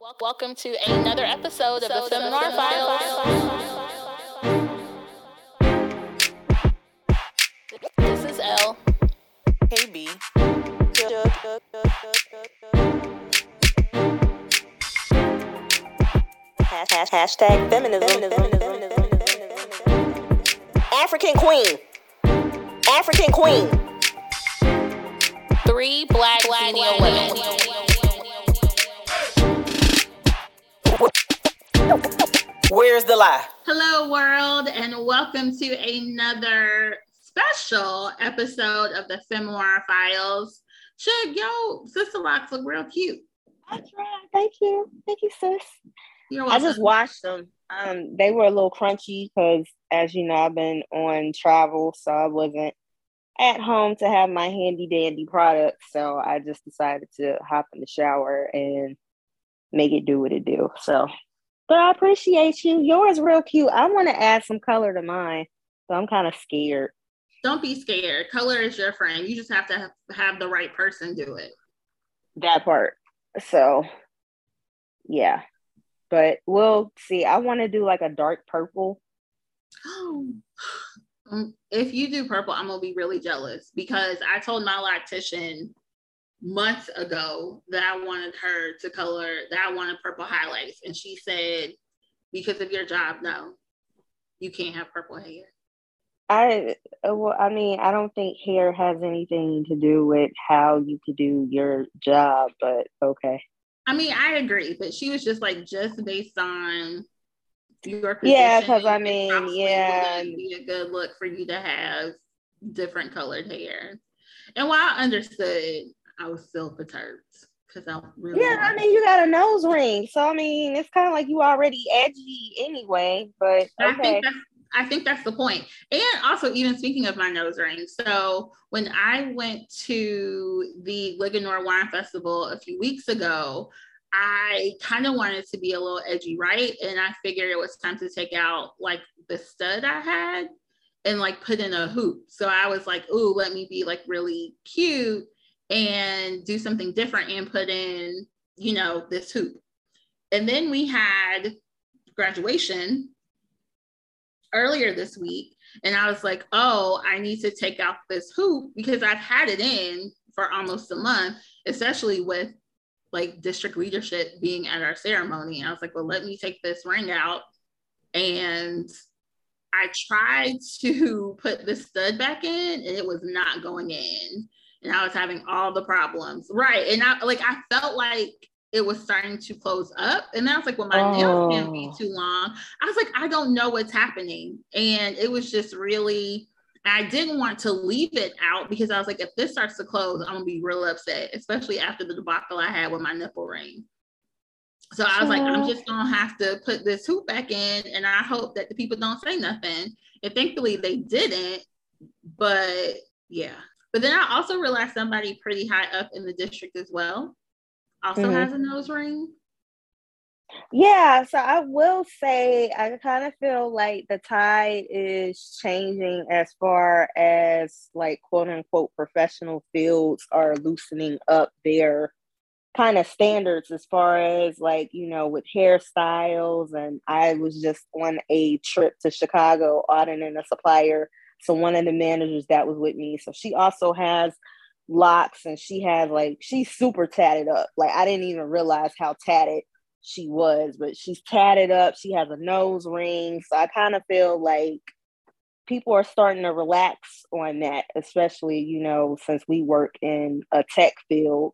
Welcome to another episode of the Seminar Files. This is L. KB. Hashtag feminism. African queen. African queen. Three black senior women. Where's the lie? Hello, world, and welcome to another special episode of the Femoir Files. Shug, yo, sister locks look real cute. That's right. Thank you. Thank you, sis. You're I just washed them. Um, they were a little crunchy because, as you know, I've been on travel, so I wasn't at home to have my handy dandy products. So I just decided to hop in the shower and make it do what it do. So, but I appreciate you. Yours real cute. I want to add some color to mine, so I'm kind of scared. Don't be scared. Color is your friend. You just have to have, have the right person do it. That part. So, yeah. But we'll see. I want to do like a dark purple. Um, if you do purple, I'm gonna be really jealous because I told my loctician months ago that I wanted her to color that I wanted purple highlights, and she said, "Because of your job, no, you can't have purple hair." I uh, well, I mean, I don't think hair has anything to do with how you could do your job, but okay. I mean, I agree, but she was just like, just based on your Yeah, 'cause I mean, yeah. be a good look for you to have different colored hair. And while I understood, I was still perturbed because I really Yeah, I mean, you got a nose ring, so I mean, it's kind of like you already edgy anyway. But I think that's I think that's the point. And also, even speaking of my nose ring, so when I went to the Linganore Wine Festival a few weeks ago, I kind of wanted to be a little edgy, right? And I figured it was time to take out like the stud I had and like put in a hoop. So I was like, ooh, let me be like really cute and do something different and put in, you know, this hoop. And then we had graduation earlier this week and I was like, oh, I need to take out this hoop because I've had it in for almost a month, especially with like district leadership being at our ceremony. And I was like, well, let me take this ring out. And I tried to put the stud back in and it was not going in. And I was having all the problems. Right. And I like I felt like it was starting to close up. And then I was like, well, my nails can't be Oh. too long. I was like, I don't know what's happening. And it was just really, I didn't want to leave it out because I was like, if this starts to close, I'm gonna be real upset, especially after the debacle I had with my nipple ring. So I was like, I'm just gonna have to put this hoop back in, and I hope that the people don't say nothing. And thankfully they didn't, but yeah. But then I also realized somebody pretty high up in the district as well also Mhm. has a nose ring. yeah. So I will say, I kind of feel like the tide is changing as far as like quote unquote professional fields are loosening up their kind of standards as far as like you know with hairstyles and i was just on a trip to chicago auditing a supplier so one of the managers that was with me so she also has locks and she has like she's super tatted up. Like i didn't even realize how tatted she was but she's tatted up. She has a nose ring. So i kind of feel like people are starting to relax on that especially you know since we work in a tech field.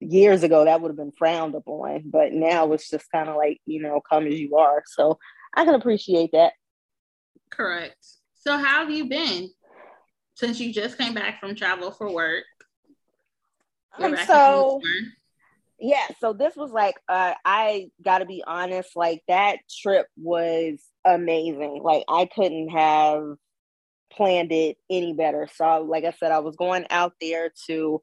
Years ago that would have been frowned upon but now it's just kind of like you know come as you are. So i can appreciate that. Correct. So how have you been since you just came back from travel for work? Um, so yeah so this was like uh i gotta be honest like that trip was amazing. Like i couldn't have planned it any better. So like i said i was going out there to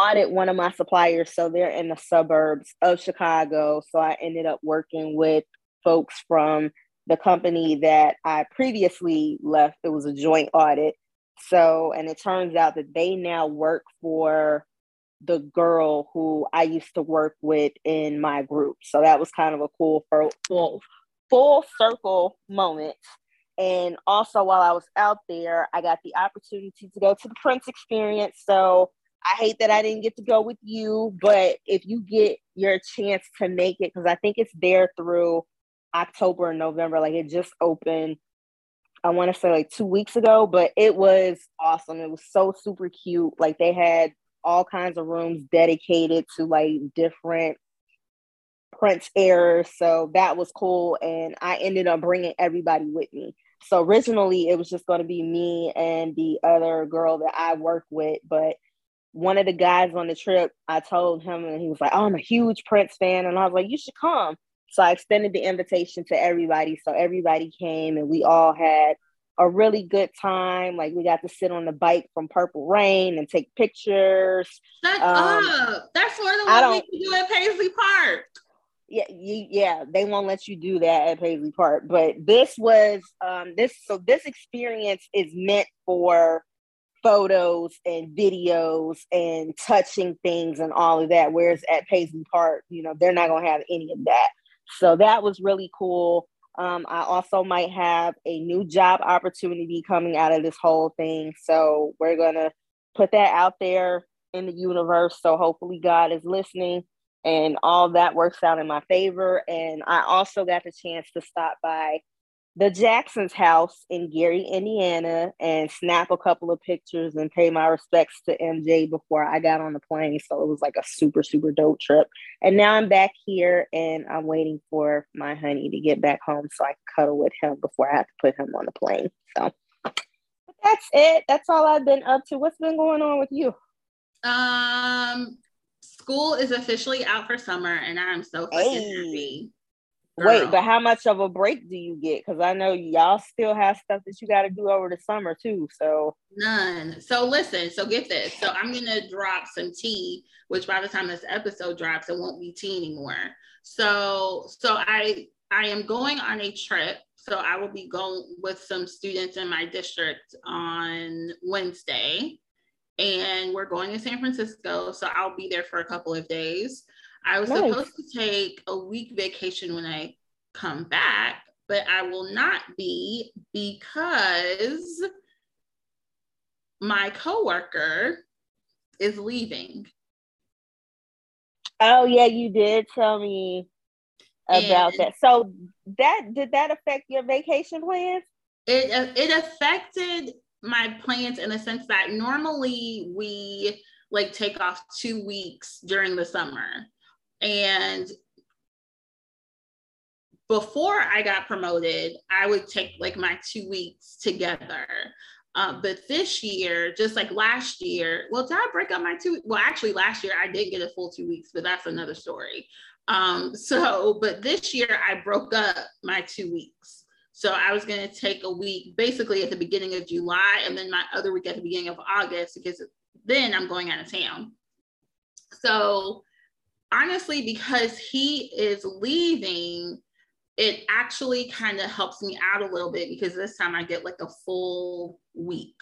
audit one of my suppliers. So they're in the suburbs of chicago. So i ended up working with folks from the company that i previously left it was a joint audit so and it turns out that they now work for the girl who I used to work with in my group. So that was kind of a cool full full circle moment. And also while I was out there, I got the opportunity to go to the Prince experience. So I hate that I didn't get to go with you, but if you get your chance to make it, because I think it's there through October and November, like it just opened, I want to say like two weeks ago, but it was awesome. It was so super cute. Like they had all kinds of rooms dedicated to like different Prince errors. So that was cool. And I ended up bringing everybody with me. So originally it was just going to be me and the other girl that I work with, but one of the guys on the trip, I told him, and he was like, "Oh, I'm a huge Prince fan," and I was like, "You should come." So I extended the invitation to everybody. So everybody came, and we all had a really good time. Like we got to sit on the bike from Purple Rain and take pictures. Shut um, up! That's one of the ones we can do at Paisley Park. Yeah, you, yeah, they won't let you do that at Paisley Park. But this was um this so this experience is meant for photos and videos and touching things and all of that. Whereas at Paisley Park, you know, they're not going to have any of that. So that was really cool. Um, I also might have a new job opportunity coming out of this whole thing. So we're going to put that out there in the universe. So hopefully, God is listening and all that works out in my favor. And I also got the chance to stop by the Jackson's house in Gary, Indiana, and snap a couple of pictures and pay my respects to MJ before I got on the plane. So it was like a super, super dope trip. And now I'm back here and I'm waiting for my honey to get back home so I can cuddle with him before I have to put him on the plane. So that's it. That's all I've been up to. What's been going on with you? Um, school is officially out for summer, and I'm so fucking hey. happy. Girl. Wait, but how much of a break do you get? Because I know y'all still have stuff that you got to do over the summer too. So none. So listen. So get this. So I'm gonna drop some tea, which by the time this episode drops, it won't be tea anymore. So so I I am going on a trip. So I will be going with some students in my district on Wednesday, and we're going to San Francisco. So I'll be there for a couple of days. I was nice. supposed to take a week vacation when I come back, but I will not be because my coworker is leaving. Oh yeah, you did tell me about and that. So that did that affect your vacation plans? It uh, it affected my plans in the sense that normally we like take off two weeks during the summer and before I got promoted, I would take like my two weeks together. Uh, but this year, just like last year, well, did I break up my two? Well, actually, last year I did get a full two weeks, but that's another story. Um, so, but this year I broke up my two weeks. So I was going to take a week basically at the beginning of July and then my other week at the beginning of August because then I'm going out of town. So honestly, because he is leaving, it actually kind of helps me out a little bit because this time I get like a full week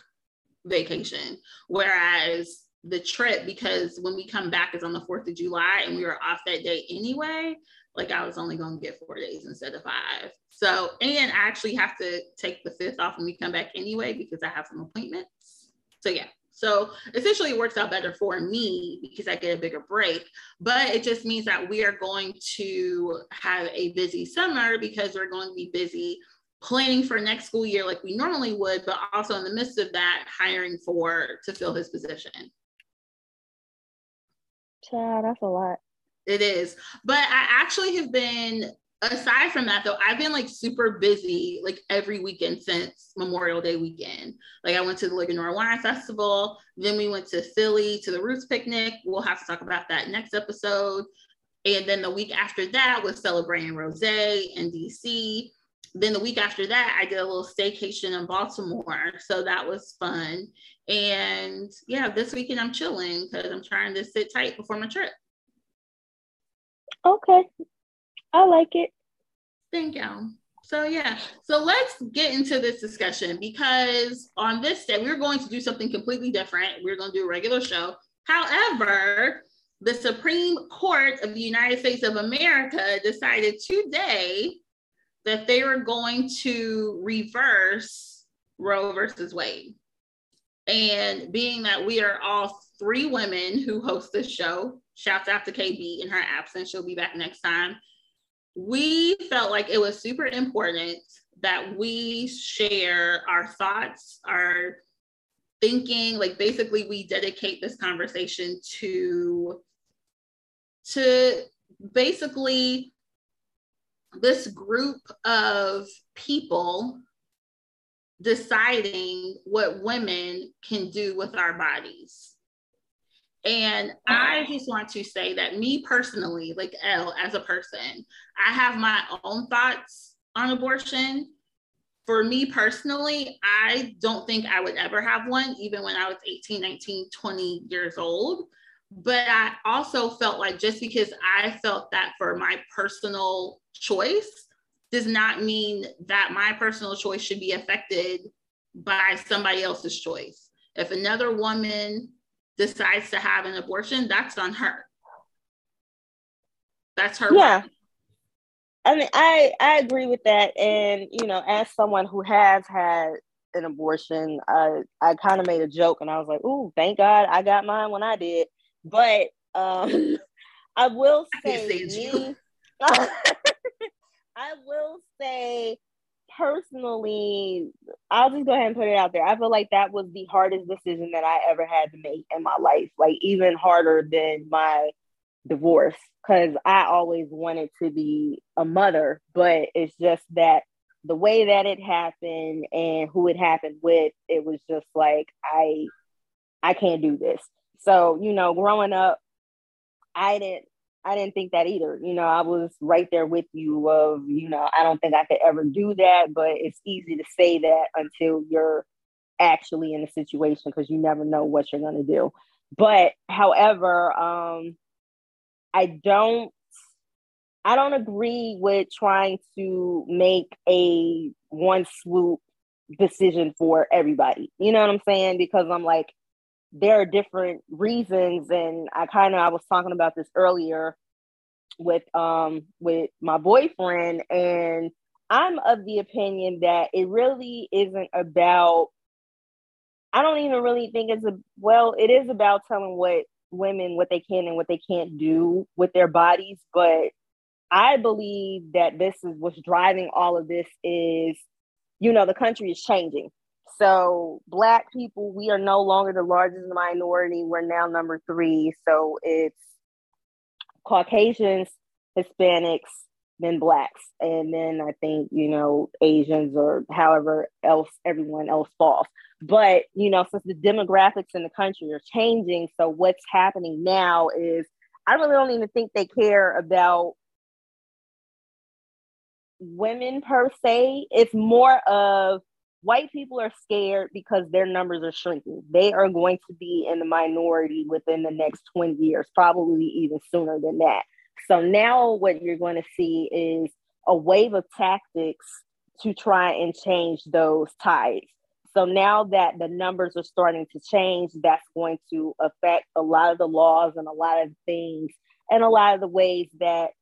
vacation. Whereas the trip, because when we come back is on the 4th of July and we were off that day anyway, like I was only going to get four days instead of five. So, and I actually have to take the fifth off when we come back anyway because I have some appointments. So, yeah. So essentially, it works out better for me because I get a bigger break. But it just means that we are going to have a busy summer because we're going to be busy planning for next school year like we normally would, but also in the midst of that, hiring for to fill his position. Chad, that's a lot. It is. But I actually have been aside from that though i've been like super busy like every weekend since memorial day weekend. Like i went to the liquor wine festival then we went to philly to the roots picnic. We'll have to talk about that next episode. And then the week after that was celebrating rose in dc then the week after that i did a little staycation in baltimore so that was fun. And yeah this weekend i'm chilling because i'm trying to sit tight before my trip. Okay I like it. Thank you. So yeah, so let's get into this discussion because on this day we're going to do something completely different. We're going to do a regular show. However, the Supreme Court of the United States of America decided today that they were going to reverse Roe versus Wade. And being that we are all three women who host this show, shouts out to KB in her absence, she'll be back next time. We felt like it was super important that we share our thoughts, our thinking, like basically we dedicate this conversation to to basically this group of people deciding what women can do with our bodies. And I just want to say that me personally, like Elle as a person, I have my own thoughts on abortion. For me personally, I don't think I would ever have one, even when I was 18, 19, 20 years old. But I also felt like just because I felt that for my personal choice does not mean that my personal choice should be affected by somebody else's choice. If another woman decides to have an abortion, that's on her. That's her. Yeah. Right. I mean, I I agree with that, and you know, as someone who has had an abortion, I I kind of made a joke, and I was like, "Ooh, thank God I got mine when I did." But um, I will say, me, I will say personally, I'll just go ahead and put it out there. I feel like that was the hardest decision that I ever had to make in my life, like even harder than my divorce, because I always wanted to be a mother, but it's just that the way that it happened and who it happened with, it was just like I I can't do this. So, you know, growing up, I didn't I didn't think that either. You know, I was right there with you of, you know, I don't think I could ever do that, but it's easy to say that until you're actually in a situation because you never know what you're going to do. But however, um I don't I don't agree with trying to make a one swoop decision for everybody. You know what I'm saying? Because I'm like there are different reasons and i kind of i was talking about this earlier with um with my boyfriend and i'm of the opinion that it really isn't about i don't even really think it's a well it is about telling what women what they can and what they can't do with their bodies but i believe that this is what's driving all of this is you know the country is changing so, Black people, we are no longer the largest minority. We're now number three. So, it's Caucasians, Hispanics, then Blacks. And then I think, you know, Asians or however else everyone else falls. But, you know, since the demographics in the country are changing, so what's happening now is I really don't even think they care about women per se. It's more of white people are scared because their numbers are shrinking. They are going to be in the minority within the next 20 years, probably even sooner than that. So now what you're going to see is a wave of tactics to try and change those tides. So now that the numbers are starting to change, that's going to affect a lot of the laws and a lot of things and a lot of the ways that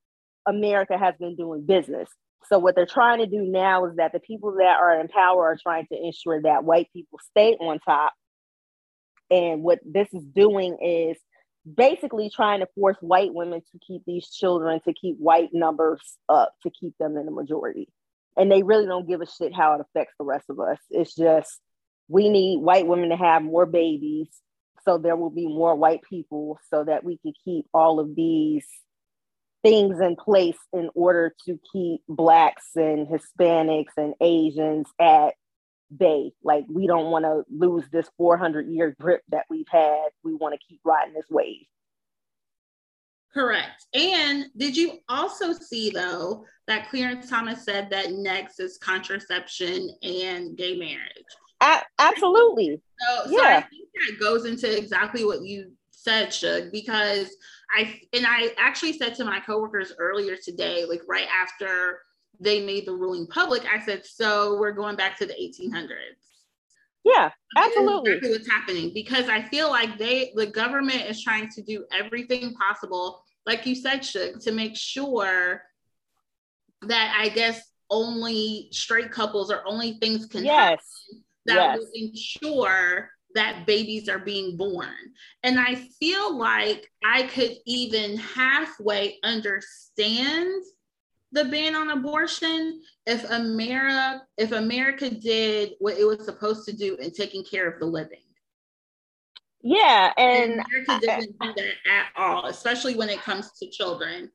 America has been doing business. So what they're trying to do now is that the people that are in power are trying to ensure that white people stay on top. And what this is doing is basically trying to force white women to keep these children, to keep white numbers up, to keep them in the majority. And they really don't give a shit how it affects the rest of us. It's just we need white women to have more babies so there will be more white people so that we can keep all of these things in place in order to keep blacks and hispanics and asians at bay. Like we don't want to lose this 400 year grip that we've had. We want to keep riding this wave. Correct. And did you also see though that clarence thomas said that next is contraception and gay marriage? I, absolutely. So, so yeah. i think that goes into exactly what you said should because I and I actually said to my coworkers earlier today, like right after they made the ruling public, I said, so we're going back to the 1800s. Yeah, absolutely. Exactly what's happening because I feel like they, the government is trying to do everything possible, like you said, Shug, to make sure that I guess only straight couples or only things can yes. happen that yes. will ensure that babies are being born. And I feel like I could even halfway understand the ban on abortion if America if America did what it was supposed to do in taking care of the living. Yeah, and, and America doesn't do that at all, especially when it comes to children.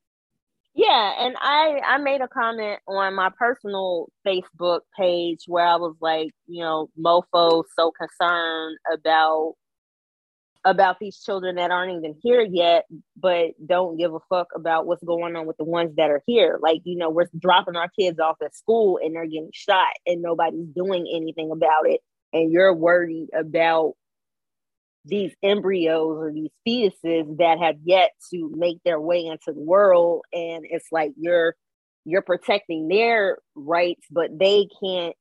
Yeah, and I I made a comment on my personal Facebook page where I was like, you know, mofo so concerned about about these children that aren't even here yet, but don't give a fuck about what's going on with the ones that are here. Like, you know, we're dropping our kids off at school and they're getting shot and nobody's doing anything about it. And you're worried about these embryos or these fetuses that have yet to make their way into the world. And it's like you're you're protecting their rights, but they can't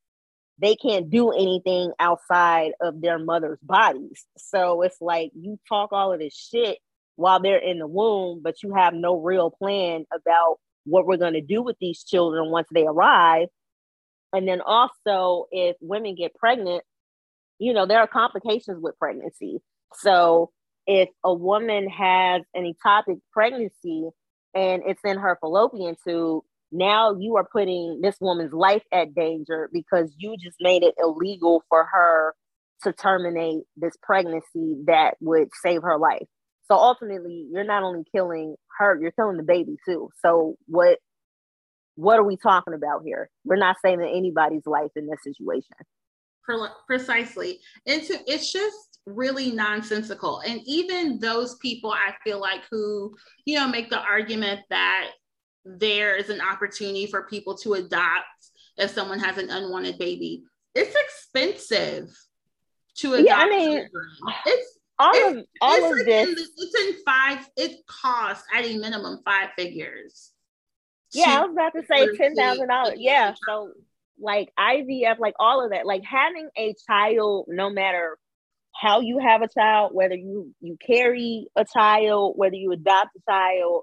they can't do anything outside of their mother's bodies. So it's like you talk all of this shit while they're in the womb, but you have no real plan about what we're going to do with these children once they arrive. And then also, if women get pregnant, you know, there are complications with pregnancy. So if a woman has an ectopic pregnancy and it's in her fallopian tube, now you are putting this woman's life at danger because you just made it illegal for her to terminate this pregnancy that would save her life. So ultimately, you're not only killing her, you're killing the baby too. So what what are we talking about here? We're not saving anybody's life in this situation. Precisely. It's it's just really nonsensical. And even those people I feel like who, you know, make the argument that there is an opportunity for people to adopt if someone has an unwanted baby. It's expensive to adopt. Yeah, I mean, children. it's all it's, of all it's of this. In, it's in five. It costs at a minimum five figures. Yeah, I was about to say ten thousand dollars. Yeah, so like IVF, like all of that, like having a child, no matter how you have a child, whether you you carry a child, whether you adopt a child,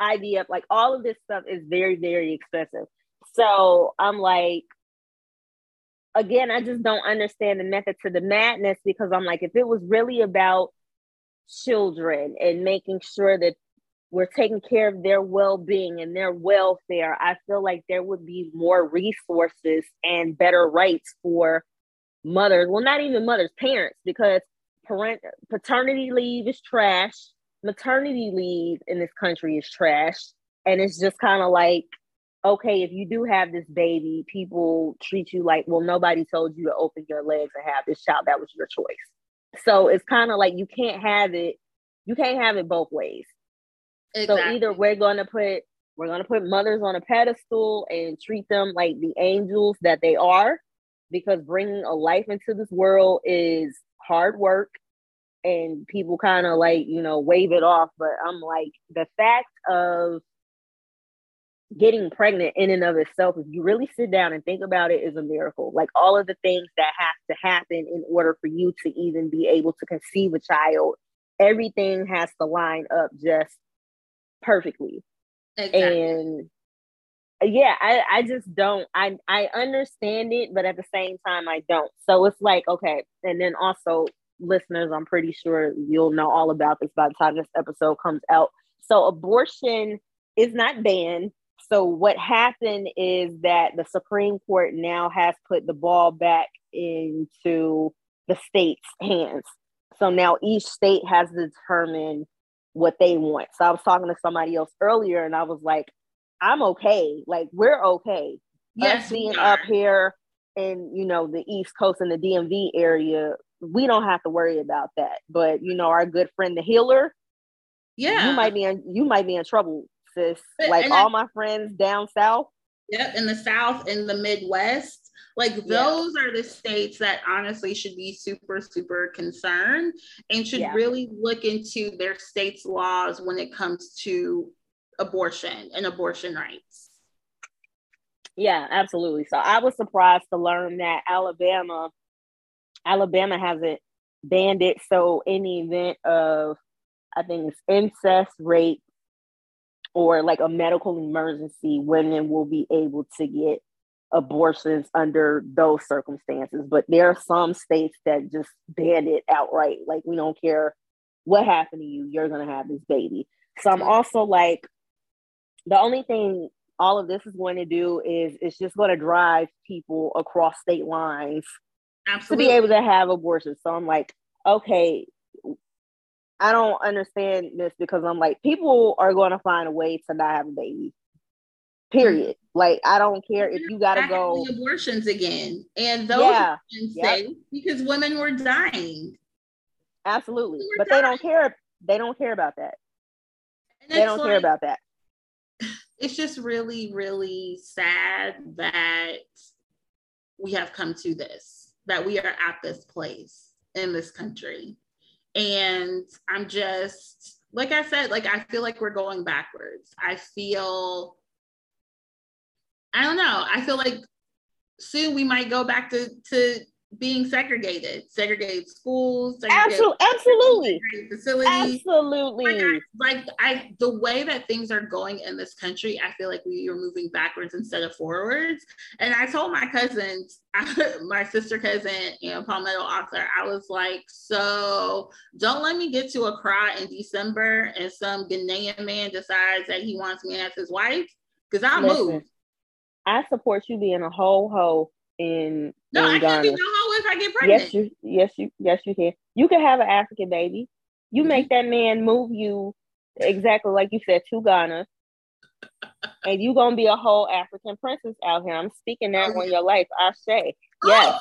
IVF, like all of this stuff is very, very expensive. So I'm like, again, I just don't understand the method to the madness because I'm like, if it was really about children and making sure that we're taking care of their well-being and their welfare, I feel like there would be more resources and better rights for mothers. Well, not even mothers, parents, because parent paternity leave is trash maternity leave in this country is trash. And it's just kind of like, okay, if you do have this baby, people treat you like, well, nobody told you to open your legs and have this child. That was your choice. So it's kind of like you can't have it, you can't have it both ways. Exactly. So either we're gonna put we're gonna put mothers on a pedestal and treat them like the angels that they are, because bringing a life into this world is hard work and people kind of like you know wave it off. But i'm like the fact of getting pregnant in and of itself if you really sit down and think about it is a miracle. Like all of the things that have to happen in order for you to even be able to conceive a child everything has to line up just perfectly. Exactly. and yeah I, I just don't I, I understand it but at the same time i don't so it's like okay and then also listeners, I'm pretty sure you'll know all about this by the time this episode comes out. So, abortion is not banned. So, what happened is that the Supreme Court now has put the ball back into the state's hands. So now each state has determined what they want. So I was talking to somebody else earlier and I was like, I'm okay. Like, we're okay. Yes, Us being up here in, you know, the East Coast and the DMV area, we don't have to worry about that. But you know, our good friend the healer, yeah, you might be in you might be in trouble, sis. But, like all I, my friends down south. Yep, in the South, in the Midwest. Like those yeah. are the states that honestly should be super, super concerned and should yeah. really look into their state's laws when it comes to abortion and abortion rights. Yeah, absolutely. So I was surprised to learn that Alabama Alabama hasn't banned it. So in the event of I think it's incest, rape, or like a medical emergency, women will be able to get abortions under those circumstances. But there are some states that just ban it outright. Like we don't care what happened to you, you're gonna have this baby. So I'm also like, the only thing all of this is going to do is it's just going to drive people across state lines Absolutely. to be able to have abortions. So I'm like, okay, I don't understand this because I'm like, people are going to find a way to not have a baby. Period. Like I don't care if you gotta go abortions again, and those Yeah. Yep. because women were dying. absolutely, We're but they don't care. They don't care about that. They don't care about that. It's just really, really sad that we have come to this, that we are at this place in this country. And I'm just, like I said, like I feel like we're going backwards. I feel, I don't know, I feel like soon we might go back to, to being segregated, segregated schools, segregated, Absolutely, absolutely, segregated facilities absolutely. like I the way that things are going in this country, I feel like we are moving backwards instead of forwards. And I told my cousins, my sister cousin and Palmetto author, I was like, so don't let me get to Accra in December and some Ghanaian man decides that he wants me as his wife. Cause I move. I support you being a whole hoe in No, I can't be no hoe if I get pregnant. Yes, you yes you yes you can. You can have an African baby. You Mm-hmm. make that man move you exactly like you said to Ghana. And you gonna be a whole African princess out here. I'm speaking that Oh, on your life. I say. Yes.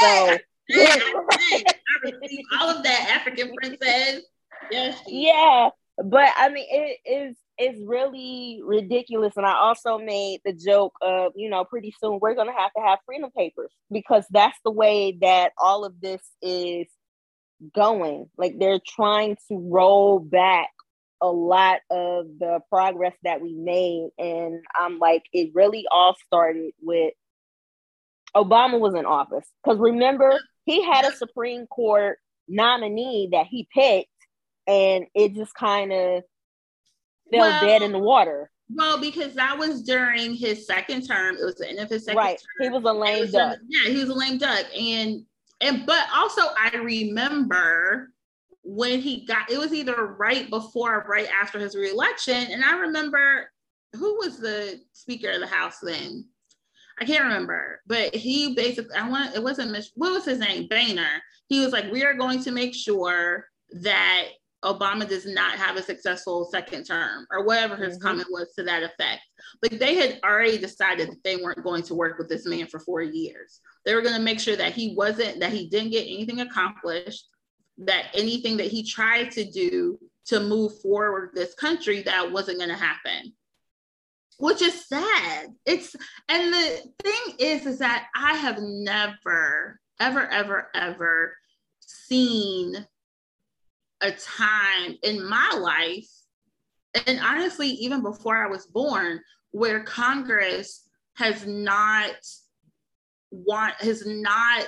Oh, So I said, I I all of that African princess. Yes, yeah. But I mean it is it's really ridiculous. And I also made the joke of, you know, pretty soon we're gonna have to have freedom papers because that's the way that all of this is going. Like they're trying to roll back a lot of the progress that we made. And I'm like, it really all started with Obama was in office. Because remember, he had a Supreme Court nominee that he picked, and it just kind of fell Well, dead in the water. Well, because that was during his second term. It was the end of his second Right. term. He was a lame was duck. during- yeah, he was a lame duck. And and but also I remember when he got it was either right before or right after his reelection. And I remember who was the Speaker of the House then? I can't remember, but he basically I want it wasn't Mich- what was his name? Boehner. He was like, we are going to make sure that Obama does not have a successful second term or whatever his Mhm. comment was to that effect. Like they had already decided that they weren't going to work with this man for four years. They were going to make sure that he wasn't, that he didn't get anything accomplished, that anything that he tried to do to move forward this country, that wasn't going to happen. Which is sad. It's and the thing is, is that I have never, ever, ever, ever seen a time in my life, and honestly, even before I was born, where Congress has not want has not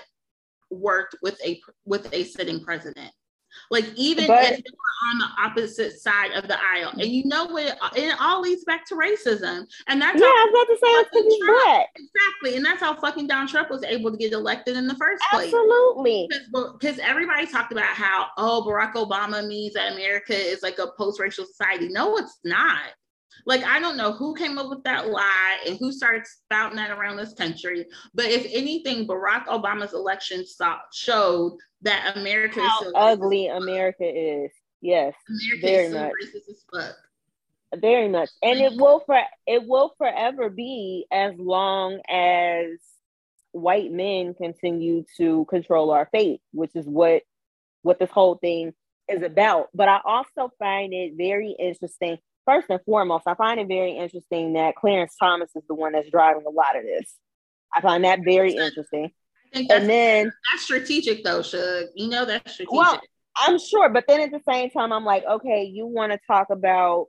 worked with a with a sitting president. Like even But- if they were on the opposite side of the aisle, and you know what, it, it all leads back to racism, and that's Yeah, how I was about to say it's because he's black. exactly, and that's how fucking Donald Trump was able to get elected in the first place Absolutely. because everybody talked about how oh Barack Obama means that America is like a post-racial society. No, it's not. Like I don't know who came up with that lie and who started spouting that around this country. But if anything, Barack Obama's election saw, showed that America How is so ugly America is. Yes. America very is so much. racist as fuck. very much and it will for it will forever be as long as white men continue to control our fate which is what what this whole thing is about but i also find it very interesting first and foremost i find it very interesting that clarence thomas is the one that's driving a lot of this i find that very interesting I think that's, and then that's strategic though, Shug. You know that's strategic. Well, I'm sure, but then at the same time, I'm like, okay, you want to talk about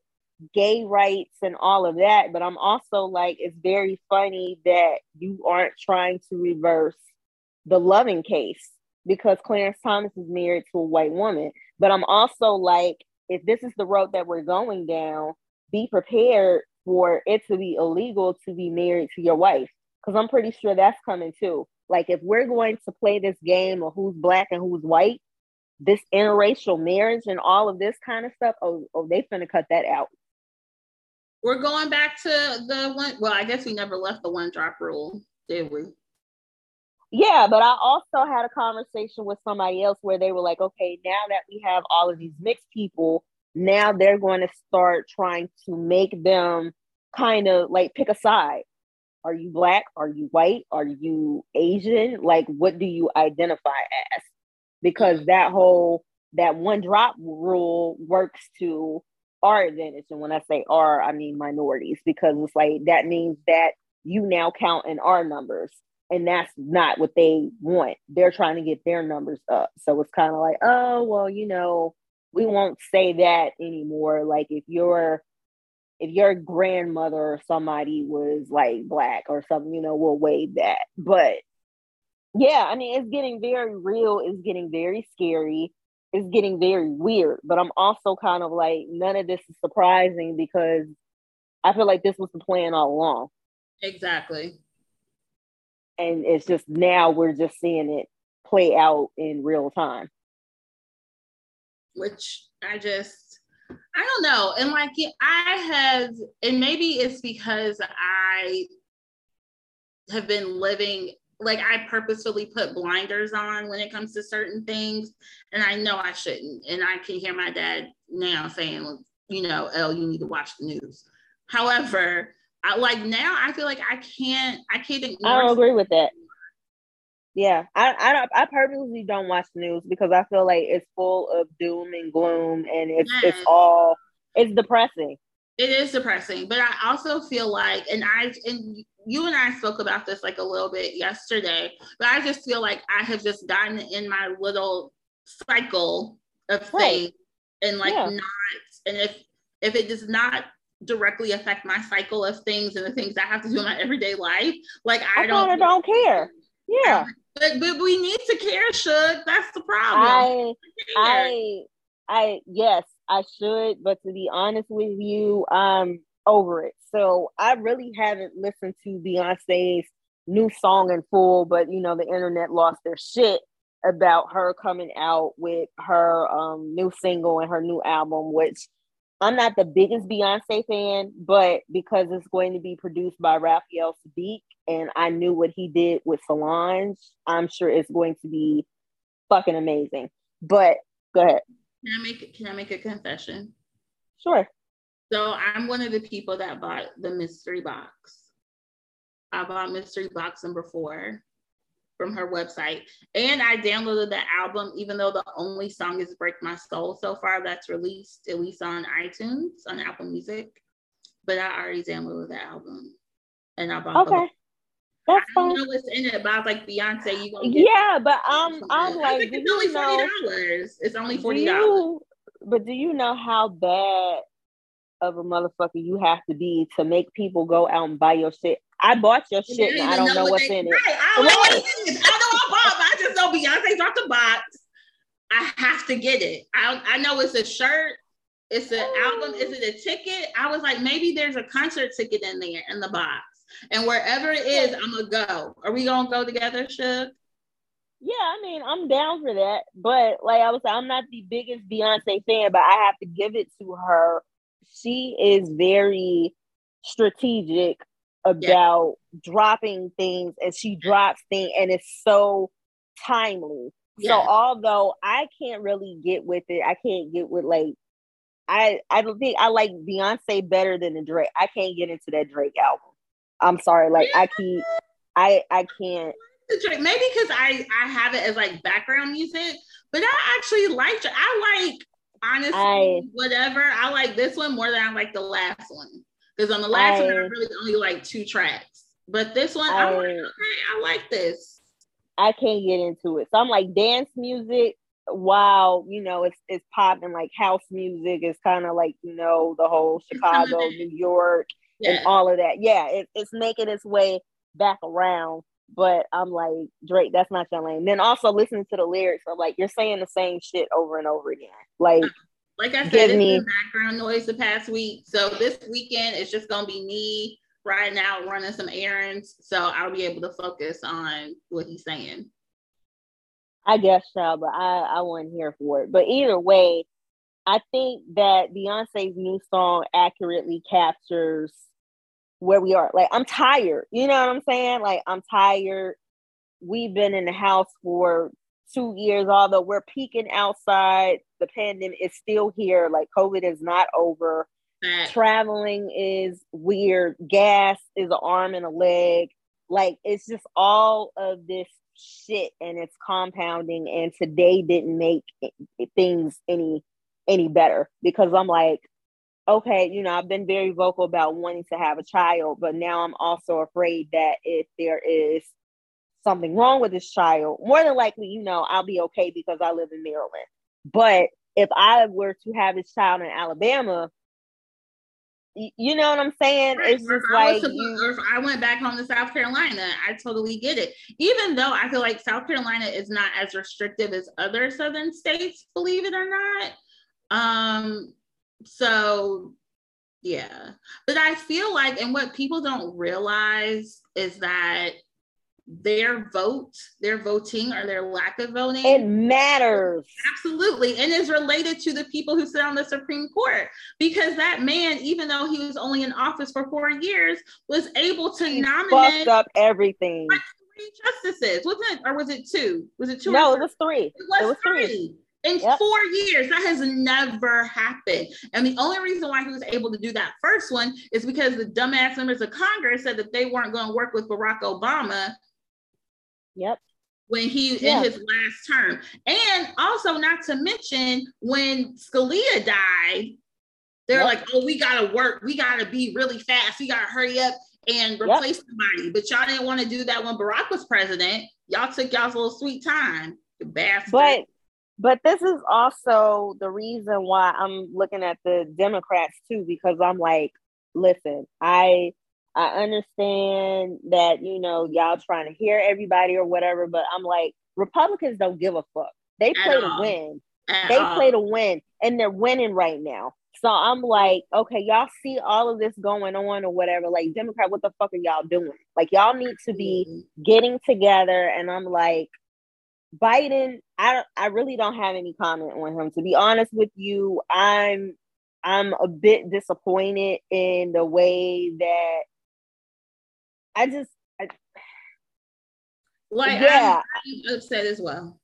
gay rights and all of that, but I'm also like, it's very funny that you aren't trying to reverse the loving case because Clarence Thomas is married to a white woman. But I'm also like, if this is the road that we're going down, be prepared for it to be illegal to be married to your wife. Because I'm pretty sure that's coming too. Like, if we're going to play this game of who's black and who's white, this interracial marriage and all of this kind of stuff, oh, oh they finna cut that out. We're going back to the one. Well, I guess we never left the one drop rule, did we? Yeah, but I also had a conversation with somebody else where they were like, okay, now that we have all of these mixed people, now they're going to start trying to make them kind of like pick a side. Are you black? Are you white? Are you Asian? Like, what do you identify as? Because that whole that one drop rule works to our advantage. And when I say our, I mean minorities, because it's like that means that you now count in our numbers and that's not what they want. They're trying to get their numbers up. So it's kind of like, oh, well, you know, we won't say that anymore. Like if your if your grandmother or somebody was like black or something, you know, we'll waive that. But yeah, I mean, it's getting very real. It's getting very scary. It's getting very weird. But I'm also kind of like, none of this is surprising because I feel like this was the plan all along. Exactly and it's just now we're just seeing it play out in real time. Which i just i don't know. And like i have and maybe it's because i have been living like i purposefully put blinders on when it comes to certain things and i know i shouldn't. And i can hear my dad now saying you know Elle you need to watch the news. However I like now I feel like I can't I can't ignore I don't agree with that. Yeah, I I don't I purposely don't watch the news because I feel like it's full of doom and gloom and it's yes. it's all it's depressing. It is depressing, but I also feel like, and I and you and I spoke about this like a little bit yesterday, but I just feel like I have just gotten in my little cycle of right. things and like yeah. not, and if if it does not directly affect my cycle of things and the things I have to do in my everyday life. Like I, I don't don't care. Yeah. But, but we need to care, Shug that's the problem. I I I yes, I should, but to be honest with you, I'm over it. So I really haven't listened to Beyonce's new song in full, but you know, the internet lost their shit about her coming out with her um new single and her new album, which I'm not the biggest Beyonce fan, but because it's going to be produced by Raphael Saadiq, and I knew what he did with Solange, I'm sure it's going to be fucking amazing. But go ahead. Can I make can I make a confession? Sure. So I'm one of the people that bought the mystery box. I bought mystery box number four from her website. And I downloaded the album, even though the only song is Break My Soul so far that's released, at least on iTunes, on Apple Music. But I already downloaded the album. And I bought it. okay. That's I don't know what's in it, but I was like Beyonce, you gonna Yeah, but um I'm like it's only forty dollars. It's only forty dollars. But do you know how bad of a motherfucker you have to be to make people go out and buy your shit? I bought your shit and I don't know, know what's they, in it. Right. I don't know what's in it. I know I bought, I just know Beyonce dropped the box. I have to get it. I, I know it's a shirt, it's an album, is it a ticket? I was like, maybe there's a concert ticket in there in the box. And wherever it is, I'm gonna go. Are we gonna go together, Shug? Yeah, I mean, I'm down for that. But like I was I'm not the biggest Beyonce fan, but I have to give it to her. She is very strategic about yeah. dropping things and she drops things and it's so timely. Yeah. So although I can't really get with it, I can't get with like I I don't think I like Beyonce better than the Drake. I can't get into that Drake album. I'm sorry, like I keep I I can't Drake. Maybe because I I have it as like background music, but I actually like I like honestly I, whatever. I like this one more than I like the last one. Because on the last I, one, I oh. really only like two tracks. But this one, I, am like, oh. okay, I like this. I can't get into it. So I'm like dance music. Wow, you know, it's it's popping like house music. It's kind of like you know the whole Chicago, New York, and all of that. Yeah, it, it's making its way back around. but I'm like, Drake, that's not your lane. Then also listening to the lyrics, I'm like, you're saying the same shit over and over again. Like, like I said, it's me- been background noise the past week. So this weekend it's just gonna be me riding out running some errands. So I'll be able to focus on what he's saying. I guess so, but I, I wasn't here for it. But either way, I think that Beyonce's new song accurately captures where we are. Like, I'm tired. You know what I'm saying? Like, I'm tired. We've been in the house for two years, although we're peeking outside. The pandemic is still here. Like, COVID is not over. That Traveling is weird. Gas is an arm and a leg. Like, it's just all of this shit and it's compounding. And today didn't make things any any better because I'm like, okay, you know, I've been very vocal about wanting to have a child, but now I'm also afraid that if there is something wrong with this child, more than likely, you know, I'll be okay because I live in Maryland. But if I were to have this child in Alabama, you know what I'm saying? Right. It's just like you, if I went back home to South Carolina, I totally get it. Even though I feel like South Carolina is not as restrictive as other southern states, believe it or not. Um, so yeah. But I feel like, and what people don't realize is that their vote, their voting or their lack of voting it matters. Absolutely. And is related to the people who sit on the Supreme Court. Because that man, even though he was only in office for four years, was able to He nominate fucked up everything. three justices. Wasn't it, or was it two? Was it two? No, it was three. it was, it was three. three. In Yep. four years, that has never happened. And the only reason why he was able to do that first one is because the dumbass members of Congress said that they weren't going to work with Barack Obama Yep. when he Yeah. in his last term. And also not to mention when Scalia died, they're Yep. like, oh, we gotta work, we gotta be really fast, we gotta hurry up and replace somebody. But y'all didn't want to do that when Barack was president. Y'all took y'all's little sweet time, bastard. But but this is also the reason why I'm looking at the Democrats too, because I'm like, listen, I I understand that you know y'all trying to hear everybody or whatever, but I'm like, Republicans don't give a fuck. They play to win. At They all. play to win, and they're winning right now. So I'm like, okay, y'all see all of this going on or whatever. Like, Democrat, what the fuck are y'all doing? Like, y'all need to be getting together and I'm like Biden I I really don't have any comment on him to be honest with you I'm I'm a bit disappointed in the way that I just I, like yeah I'm, I'm upset as well.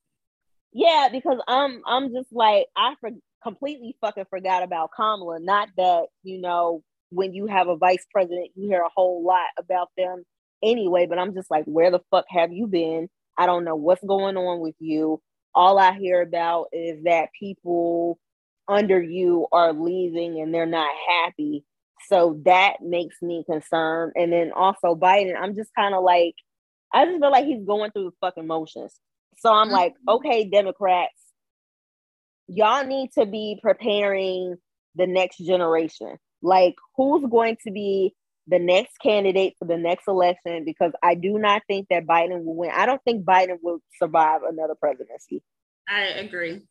yeah because I'm I'm just like I for, completely fucking forgot about Kamala not that you know when you have a vice president you hear a whole lot about them anyway but I'm just like where the fuck have you been I don't know what's going on with you. All I hear about is that people under you are leaving and they're not happy. So that makes me concerned. And then also Biden, I'm just kind of like, I just feel like he's going through the fucking motions. So I'm mm-hmm. like, okay, Democrats, y'all need to be preparing the next generation. Like, who's going to be the next candidate for the next election because I do not think that Biden will win. I don't think Biden will survive another presidency. I agree.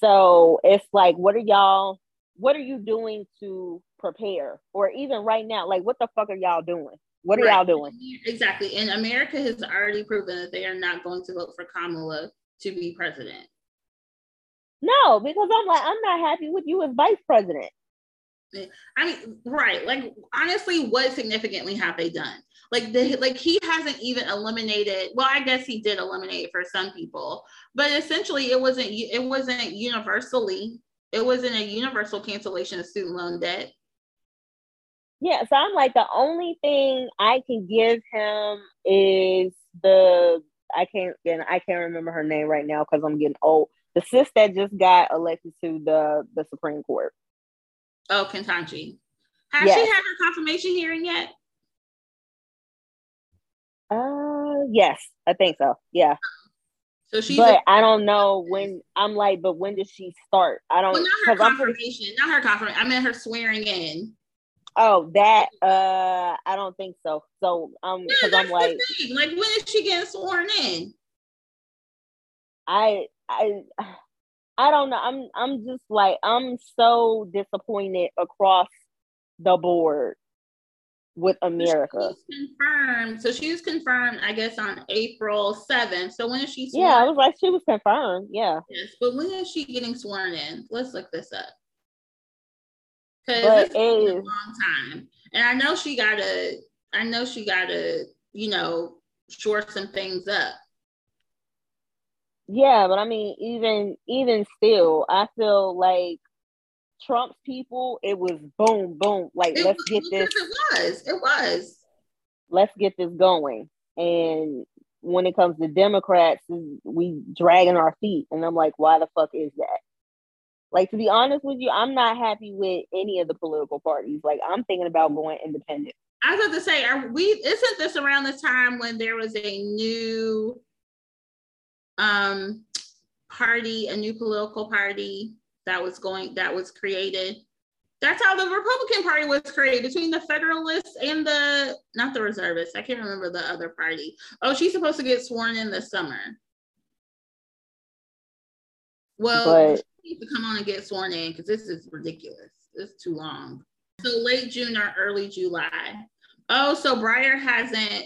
So it's like, what are y'all, what are you doing to prepare? Or even right now, like, what the fuck are y'all doing? What are Right. y'all doing? Exactly. And America has already proven that they are not going to vote for Kamala to be president. No, because I'm like, I'm not happy with you as vice president. I mean, right. Like honestly, what significantly have they done? Like the like he hasn't even eliminated. Well, I guess he did eliminate for some people, but essentially it wasn't it wasn't universally. It wasn't a universal cancellation of student loan debt. Yeah, so I'm like, the only thing I can give him is the I can't and I can't remember her name right now because I'm getting old. The sis that just got elected to the the Supreme Court. Oh, Ketanji. Has Yes. she had her confirmation hearing yet? Uh, yes, I think so. Yeah, So she's but I don't know when. I'm like, but when does she start? I don't well, not her I'm pretty. confirmation, not her confirmation. I meant her swearing in. Oh, that uh, I don't think so. So um, because that's I'm like. Like, when is she getting sworn in? I I I don't know. I'm I'm just like I'm so disappointed across the board with America. She confirmed. So she was confirmed, I guess, on April 7th. So when is she sworn? Yeah, I was like, she was confirmed. Yeah, Yes, but when is she getting sworn in? Let's look this up. Because it's been a long time. And I know she gotta, I know she gotta, you know, shore some things up. yeah, but I mean, even even still, I feel like Trump's people. It was boom, boom. Like It, let's was- get this, it was, it was. let's get this going. And when it comes to Democrats, we dragging our feet, and I'm like, why the fuck is that? Like to be honest with you, I'm not happy with any of the political parties. Like I'm thinking about going independent. I was about to say, are we isn't this around the time when there was a new um party, a new political party that was going that was created? That's how the Republican Party was created between the Federalists and the not the Reservists. I can't remember the other party. Oh, she's supposed to get sworn in this summer. Well, But- she needs to come on and get sworn in because this is ridiculous. It's too long. So late June or early July. Oh, so Breyer hasn't.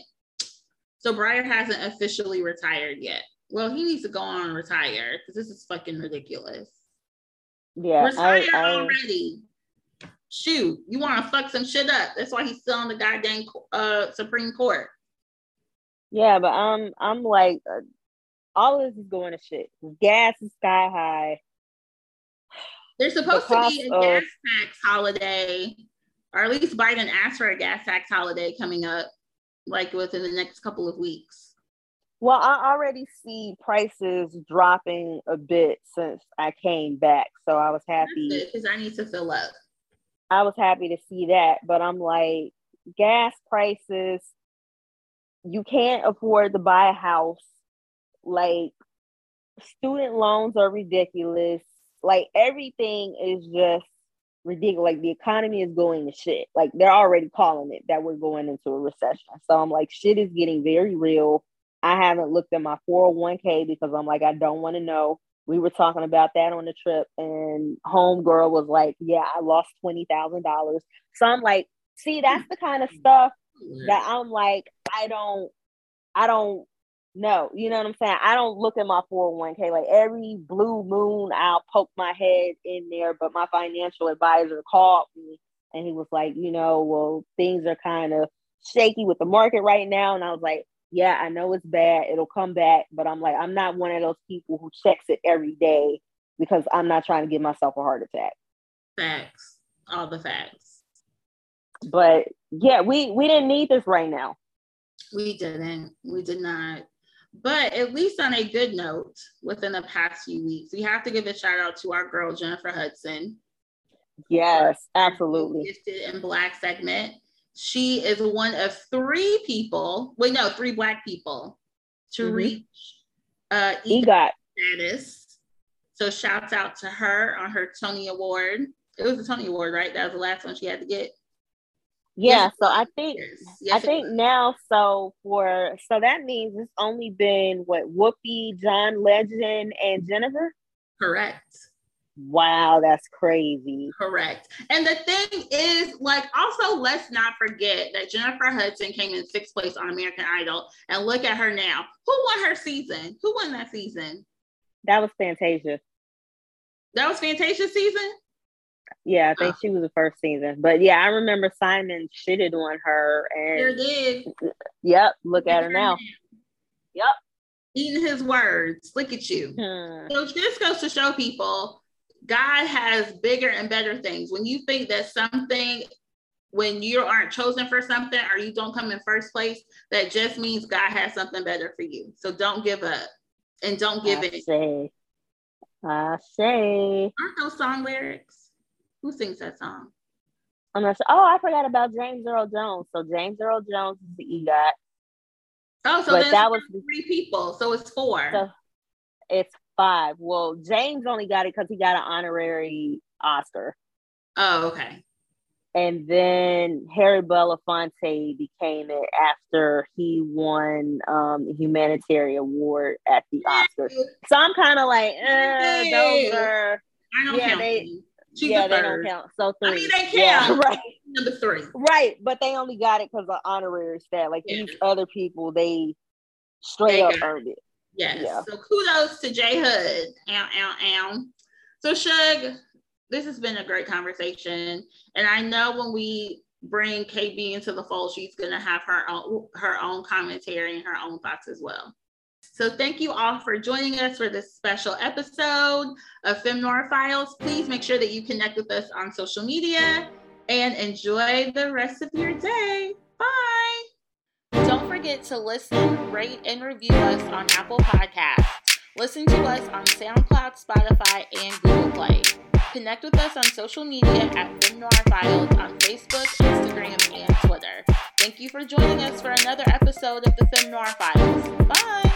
So Breyer hasn't officially retired yet. Well, he needs to go on and retire because this is fucking ridiculous. Yeah, I, retire I already. Shoot, you want to fuck some shit up. That's why he's still on the goddamn uh, Supreme Court. yeah, but I'm I'm like, uh, all of this is going to shit. Gas is sky high. There's supposed The to be a cost gas tax holiday, or at least Biden asked for a gas tax holiday coming up, like within the next couple of weeks. Well, I already see prices dropping a bit since I came back, so I was happy. Because I need to fill up. I was happy to see that, but I'm like, gas prices, you can't afford to buy a house. Like, student loans are ridiculous. Like, everything is just ridiculous. Like, the economy is going to shit. Like, they're already calling it that we're going into a recession. So I'm like, shit is getting very real. I haven't looked at my 401k because I'm like, I don't want to know. We were talking about that on the trip and homegirl was like yeah i lost $20000 so i'm like see that's the kind of stuff that i'm like i don't i don't know. You know what i'm saying? I don't look at my 401k like every blue moon i'll poke my head in there but my financial advisor called me and he was like you know well things are kind of shaky with the market right now. And i was like yeah, I know it's bad. It'll come back, but I'm like, I'm not one of those people who checks it every day because I'm not trying to give myself a heart attack. Facts. All the facts. But yeah, we we didn't need this right now. We didn't. We did not. But at least on a good note, within the past few weeks, we have to give a shout out to our girl Jennifer Hudson. Yes, absolutely. Gifted in Black segment. She is one of three people, wait, no, three Black people to Mhm. reach uh, EGOT got status. So shouts out to her on her Tony Award. It was a Tony Award, right? That was the last one she had to get. yeah. Yes, So I think. Yes, I think was. now. So for so that means it's only been what Whoopi, John Legend, and Jennifer. correct. Wow, that's crazy. Correct. And the thing is, like, also let's not forget that Jennifer Hudson came in sixth place on American Idol. And look at her now. Who won her season? Who won that season? That was Fantasia. That was Fantasia's season? Yeah, I think Oh. she was the first season. But yeah, I remember Simon shitted on her, Sure and did. yep, look at her now. Yep. Eating his words. Look at you. Hmm. So this goes to show people God has bigger and better things. When you think that something, when you aren't chosen for something or you don't come in first place, that just means God has something better for you. So don't give up and don't give I it. say, I say. Aren't those song lyrics? Who sings that song? I'm not sure. Oh, I forgot about James Earl Jones. So James Earl Jones is the EGOT. Oh, so that was- three people. So it's four. So it's five. Well, James only got it because he got an honorary Oscar. oh, okay. and then Harry Belafonte became it after he won um, the humanitarian award at the Oscars. So I'm kind of like, eh, those are I don't yeah, count. they- She's yeah, the they don't count. So three, I mean, they Yeah, count. right, Number three. right, but they only got it because of honorary stat. Like Yeah. these other people, they straight They up got it. earned it. Yes. Yeah. So kudos to J-Hud. Ow, ow, ow. So Shug, this has been a great conversation, and I know when we bring KB into the fold, she's gonna have her own her own commentary and her own thoughts as well. So thank you all for joining us for this special episode of Fem Noir Files. Please make sure that you connect with us on social media and enjoy the rest of your day. Bye. Forget to listen, rate, and review us on Apple Podcasts. Listen to us on SoundCloud, Spotify, and Google Play. Connect with us on social media at Film Noir Files on Facebook, Instagram, and Twitter. Thank you for joining us for another episode of the Film Noir Files. Bye!